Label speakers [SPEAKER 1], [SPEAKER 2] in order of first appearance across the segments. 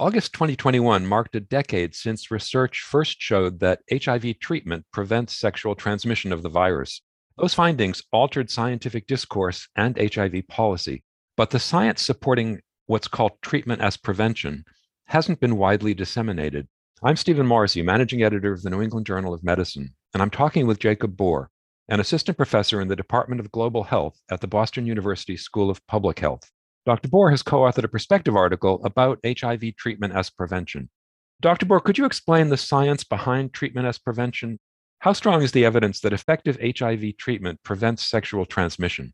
[SPEAKER 1] August 2021 marked a decade since research first showed that HIV treatment prevents sexual transmission of the virus. Those findings altered scientific discourse and HIV policy, but the science supporting what's called treatment as prevention hasn't been widely disseminated. I'm Stephen Morrissey, managing editor of the New England Journal of Medicine, and I'm talking with Jacob Bor, an assistant professor in the Department of Global Health at the Boston University School of Public Health. Dr. Bor has co authored a perspective article about HIV treatment as prevention. Dr. Bor, could you explain the science behind treatment as prevention? How strong is the evidence that effective HIV treatment prevents sexual transmission?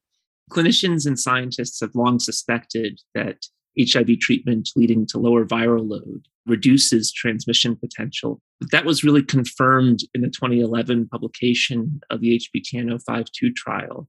[SPEAKER 2] Clinicians and scientists have long suspected that HIV treatment leading to lower viral load reduces transmission potential. But that was really confirmed in the 2011 publication of the HPTN 052 trial,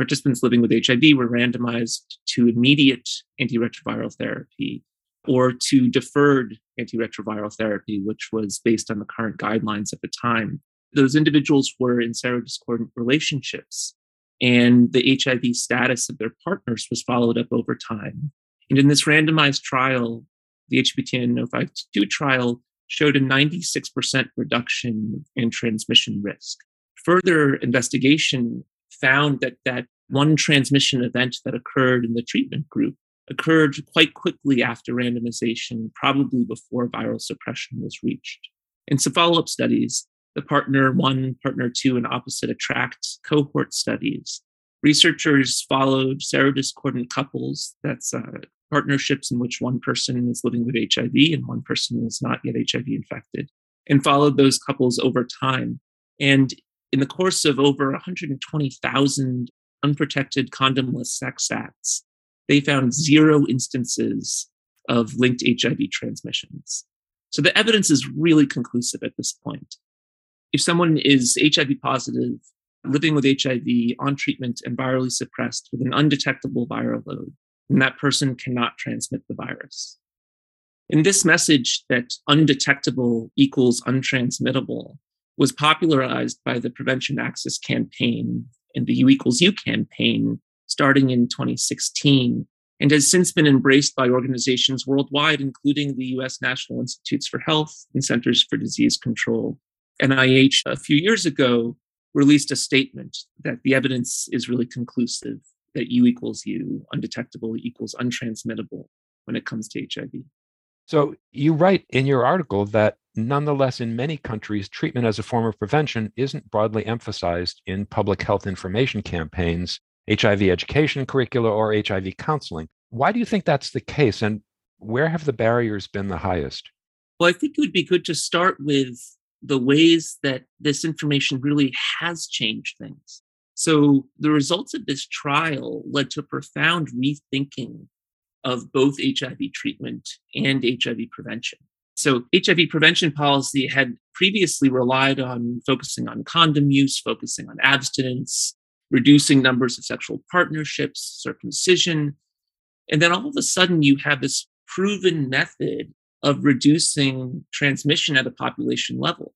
[SPEAKER 2] participants living with HIV were randomized to immediate antiretroviral therapy or to deferred antiretroviral therapy, which was based on the current guidelines at the time. Those individuals were in serodiscordant relationships, and the HIV status of their partners was followed up over time. And in this randomized trial, the HPTN 052 trial showed a 96% reduction in transmission risk. Further investigation found that that one transmission event that occurred in the treatment group occurred quite quickly after randomization, probably before viral suppression was reached. In some follow up studies, the partner one, partner two, and opposite attract cohort studies, researchers followed serodiscordant couples, that's uh, partnerships in which one person is living with HIV and one person is not yet HIV infected, and followed those couples over time. And in the course of over 120,000 unprotected condomless sex acts, they found zero instances of linked HIV transmissions. So the evidence is really conclusive at this point. If someone is HIV positive, living with HIV on treatment and virally suppressed with an undetectable viral load, then that person cannot transmit the virus. In this message that undetectable equals untransmittable was popularized by the Prevention Access Campaign and the U equals U campaign starting in 2016 and has since been embraced by organizations worldwide, including the US National Institutes for Health and Centers for Disease Control. NIH, a few years ago, released a statement that the evidence is really conclusive that U equals U, undetectable equals untransmittable when it comes to HIV.
[SPEAKER 1] So you write in your article that nonetheless, in many countries, treatment as a form of prevention isn't broadly emphasized in public health information campaigns, HIV education curricula, or HIV counseling. Why do you think that's the case? And where have the barriers been the highest?
[SPEAKER 2] Well, I think it would be good to start with the ways that this information really has changed things. So, the results of this trial led to profound rethinking of both HIV treatment and HIV prevention. So, HIV prevention policy had previously relied on focusing on condom use, focusing on abstinence, reducing numbers of sexual partnerships, circumcision. And then all of a sudden, you have this proven method of reducing transmission at a population level.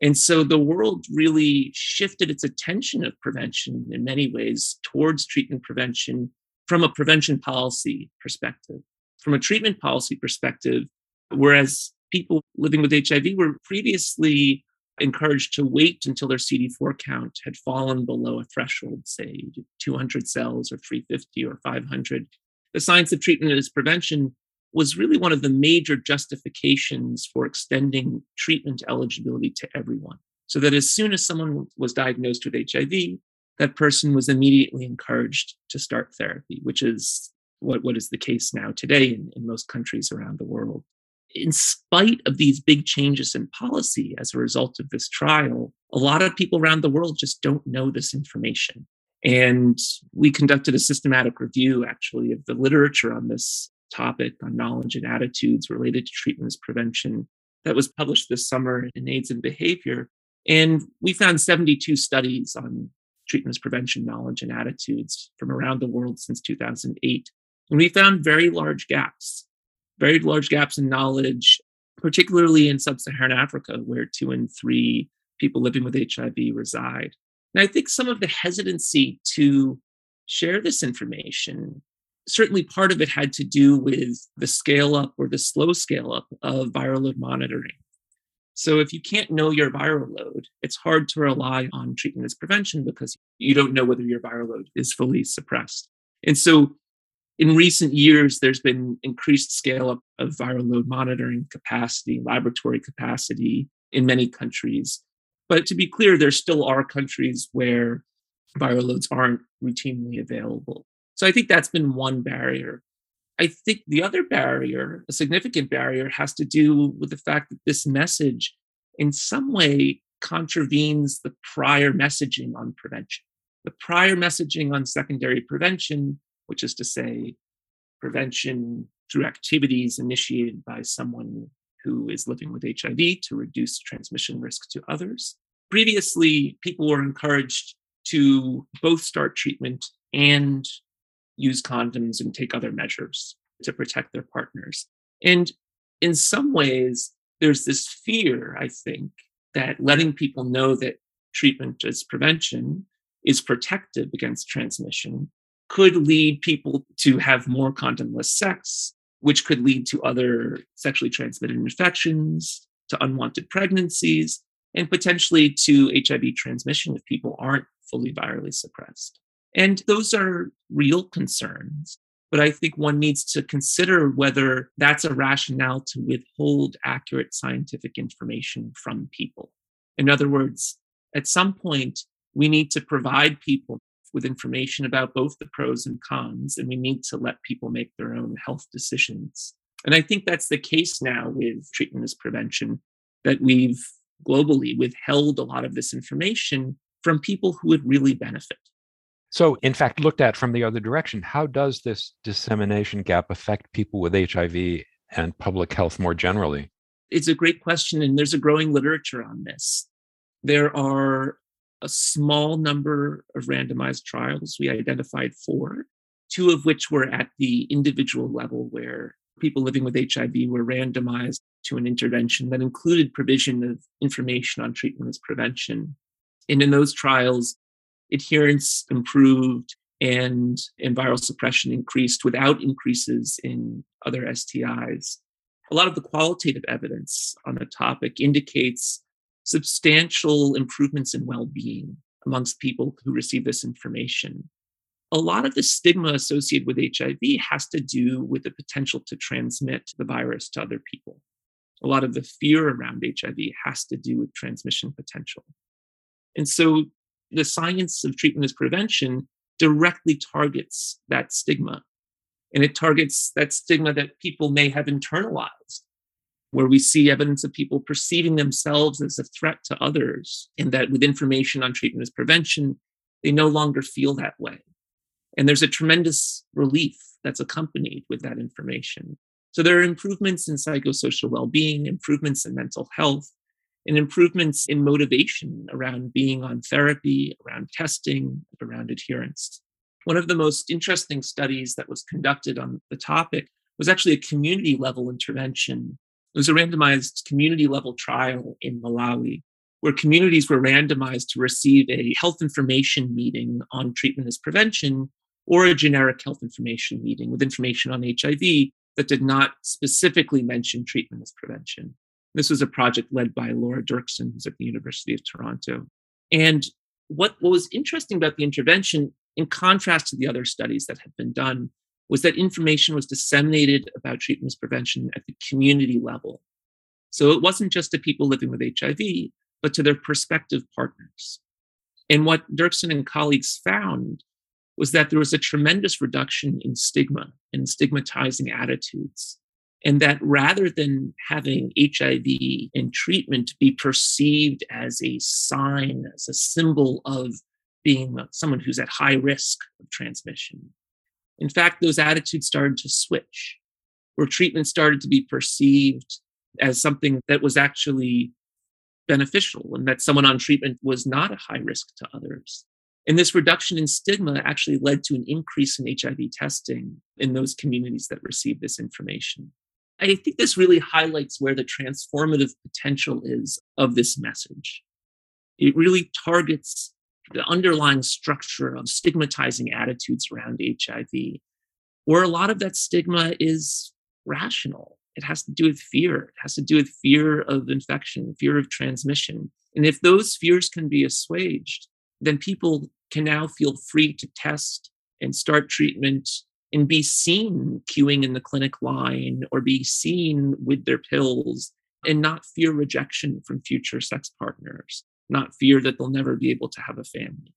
[SPEAKER 2] And so the world really shifted its attention of prevention in many ways towards treatment prevention from a prevention policy perspective. From a treatment policy perspective, whereas people living with HIV were previously encouraged to wait until their CD4 count had fallen below a threshold, say 200 cells or 350 or 500. The science of treatment as prevention was really one of the major justifications for extending treatment eligibility to everyone. So that as soon as someone was diagnosed with HIV, that person was immediately encouraged to start therapy, which is what, what is the case now today in, in most countries around the world. In spite of these big changes in policy as a result of this trial, a lot of people around the world just don't know this information. And we conducted a systematic review, actually, of the literature on this topic on knowledge and attitudes related to treatment as prevention that was published this summer in AIDS and Behavior. And we found 72 studies on treatment as prevention knowledge and attitudes from around the world since 2008. And we found very large gaps, very large gaps in knowledge, particularly in sub Saharan Africa, where two in three people living with HIV reside. And I think some of the hesitancy to share this information certainly part of it had to do with the scale up or the slow scale up of viral load monitoring. So if you can't know your viral load, it's hard to rely on treatment as prevention because you don't know whether your viral load is fully suppressed. And so in recent years, there's been increased scale up of viral load monitoring capacity, laboratory capacity in many countries. But to be clear, there still are countries where viral loads aren't routinely available. So I think that's been one barrier. I think the other barrier, a significant barrier, has to do with the fact that this message in some way contravenes the prior messaging on prevention. The prior messaging on secondary prevention, which is to say, prevention through activities initiated by someone who is living with HIV to reduce transmission risk to others. Previously, people were encouraged to both start treatment and use condoms and take other measures to protect their partners. And in some ways, there's this fear, I think, that letting people know that treatment as prevention is protective against transmission could lead people to have more condomless sex, which could lead to other sexually transmitted infections, to unwanted pregnancies, and potentially to HIV transmission if people aren't fully virally suppressed. And those are real concerns. But I think one needs to consider whether that's a rationale to withhold accurate scientific information from people. In other words, at some point, we need to provide people with information about both the pros and cons, and we need to let people make their own health decisions. And I think that's the case now with treatment as prevention, that we've globally withheld a lot of this information from people who would really benefit.
[SPEAKER 1] So, in fact, looked at from the other direction, how does this dissemination gap affect people with HIV and public health more generally?
[SPEAKER 2] It's a great question, and there's a growing literature on this. There are a small number of randomized trials. We identified four, two of which were at the individual level, where people living with HIV were randomized to an intervention that included provision of information on treatment as prevention. And in those trials, adherence improved and, and viral suppression increased without increases in other STIs. A lot of the qualitative evidence on the topic indicates substantial improvements in well being amongst people who receive this information. A lot of the stigma associated with HIV has to do with the potential to transmit the virus to other people. A lot of the fear around HIV has to do with transmission potential. And so the science of treatment as prevention directly targets that stigma. And it targets that stigma that people may have internalized, where we see evidence of people perceiving themselves as a threat to others, and that with information on treatment as prevention, they no longer feel that way. And there's a tremendous relief that's accompanied with that information. So there are improvements in psychosocial well being, improvements in mental health, and improvements in motivation around being on therapy, around testing, around adherence. One of the most interesting studies that was conducted on the topic was actually a community level intervention. It was a randomized community level trial in Malawi where communities were randomized to receive a health information meeting on treatment as prevention or a generic health information meeting with information on HIV that did not specifically mention treatment as prevention. This was a project led by Laura Derksen, who's at the University of Toronto. And what, what was interesting about the intervention, in contrast to the other studies that had been done, was that information was disseminated about treatment prevention at the community level. So it wasn't just to people living with HIV, but to their prospective partners. And what Derksen and colleagues found was that there was a tremendous reduction in stigma and stigmatizing attitudes and that rather than having HIV in treatment be perceived as a sign, as a symbol of being someone who's at high risk of transmission, in fact, those attitudes started to switch, where treatment started to be perceived as something that was actually beneficial and that someone on treatment was not a high risk to others. And this reduction in stigma actually led to an increase in HIV testing in those communities that received this information. I think this really highlights where the transformative potential is of this message. It really targets the underlying structure of stigmatizing attitudes around HIV where a lot of that stigma is rational. It has to do with fear. It has to do with fear of infection, fear of transmission. And if those fears can be assuaged, then people can now feel free to test and start treatment and be seen queuing in the clinic line or be seen with their pills and not fear rejection from future sex partners, not fear that they'll never be able to have a family.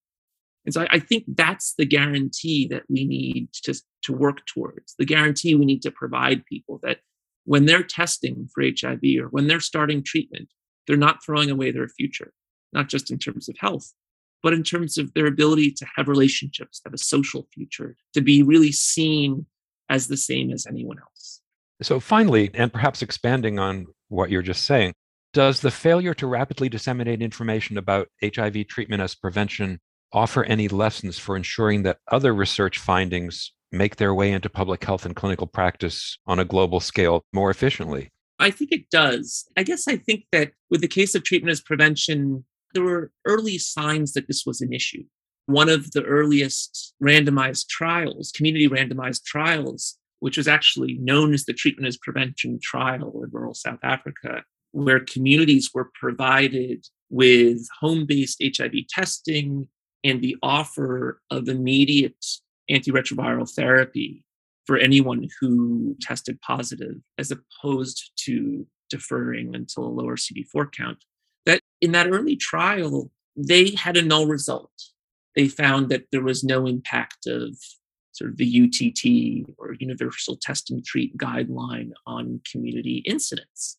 [SPEAKER 2] And so I, I think that's the guarantee that we need to, to work towards, the guarantee we need to provide people that when they're testing for HIV or when they're starting treatment, they're not throwing away their future, not just in terms of health, but in terms of their ability to have relationships, have a social future, to be really seen as the same as anyone else.
[SPEAKER 1] So, finally, and perhaps expanding on what you're just saying, does the failure to rapidly disseminate information about HIV treatment as prevention offer any lessons for ensuring that other research findings make their way into public health and clinical practice on a global scale more efficiently?
[SPEAKER 2] I think it does. I guess I think that with the case of treatment as prevention, there were early signs that this was an issue. One of the earliest randomized trials, community randomized trials, which was actually known as the treatment as prevention trial in rural South Africa, where communities were provided with home based HIV testing and the offer of immediate antiretroviral therapy for anyone who tested positive, as opposed to deferring until a lower CD4 count. That in that early trial, they had a null result. They found that there was no impact of sort of the UTT or Universal Test and Treat guideline on community incidence.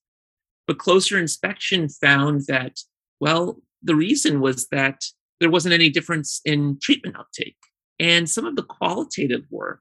[SPEAKER 2] But closer inspection found that, well, the reason was that there wasn't any difference in treatment uptake. And some of the qualitative work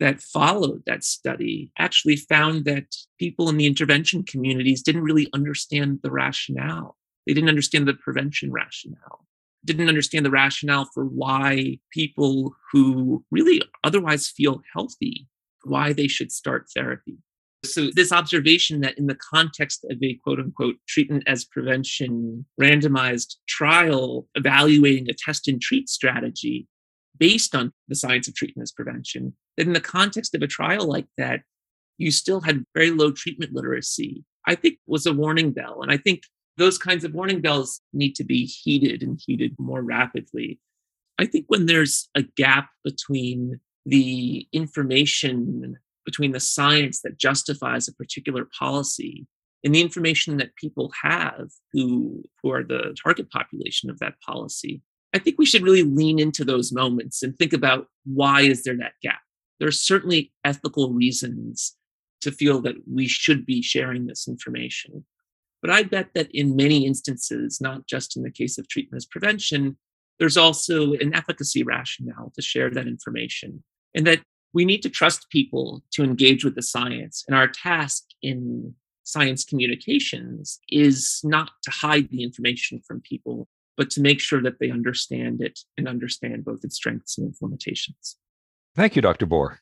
[SPEAKER 2] that followed that study actually found that people in the intervention communities didn't really understand the rationale. They didn't understand the prevention rationale, didn't understand the rationale for why people who really otherwise feel healthy, why they should start therapy. So, this observation that in the context of a quote unquote treatment as prevention randomized trial evaluating a test and treat strategy based on the science of treatment as prevention, that in the context of a trial like that, you still had very low treatment literacy, I think was a warning bell. And I think those kinds of warning bells need to be heeded and heeded more rapidly. I think when there's a gap between the information between the science that justifies a particular policy and the information that people have who, who are the target population of that policy i think we should really lean into those moments and think about why is there that gap? There are certainly ethical reasons to feel that we should be sharing this information. But i bet that in many instances not just in the case of treatment as prevention there's also an efficacy rationale to share that information and that we need to trust people to engage with the science. And our task in science communications is not to hide the information from people, but to make sure that they understand it and understand both its strengths and its limitations.
[SPEAKER 1] Thank you, Dr. Bor.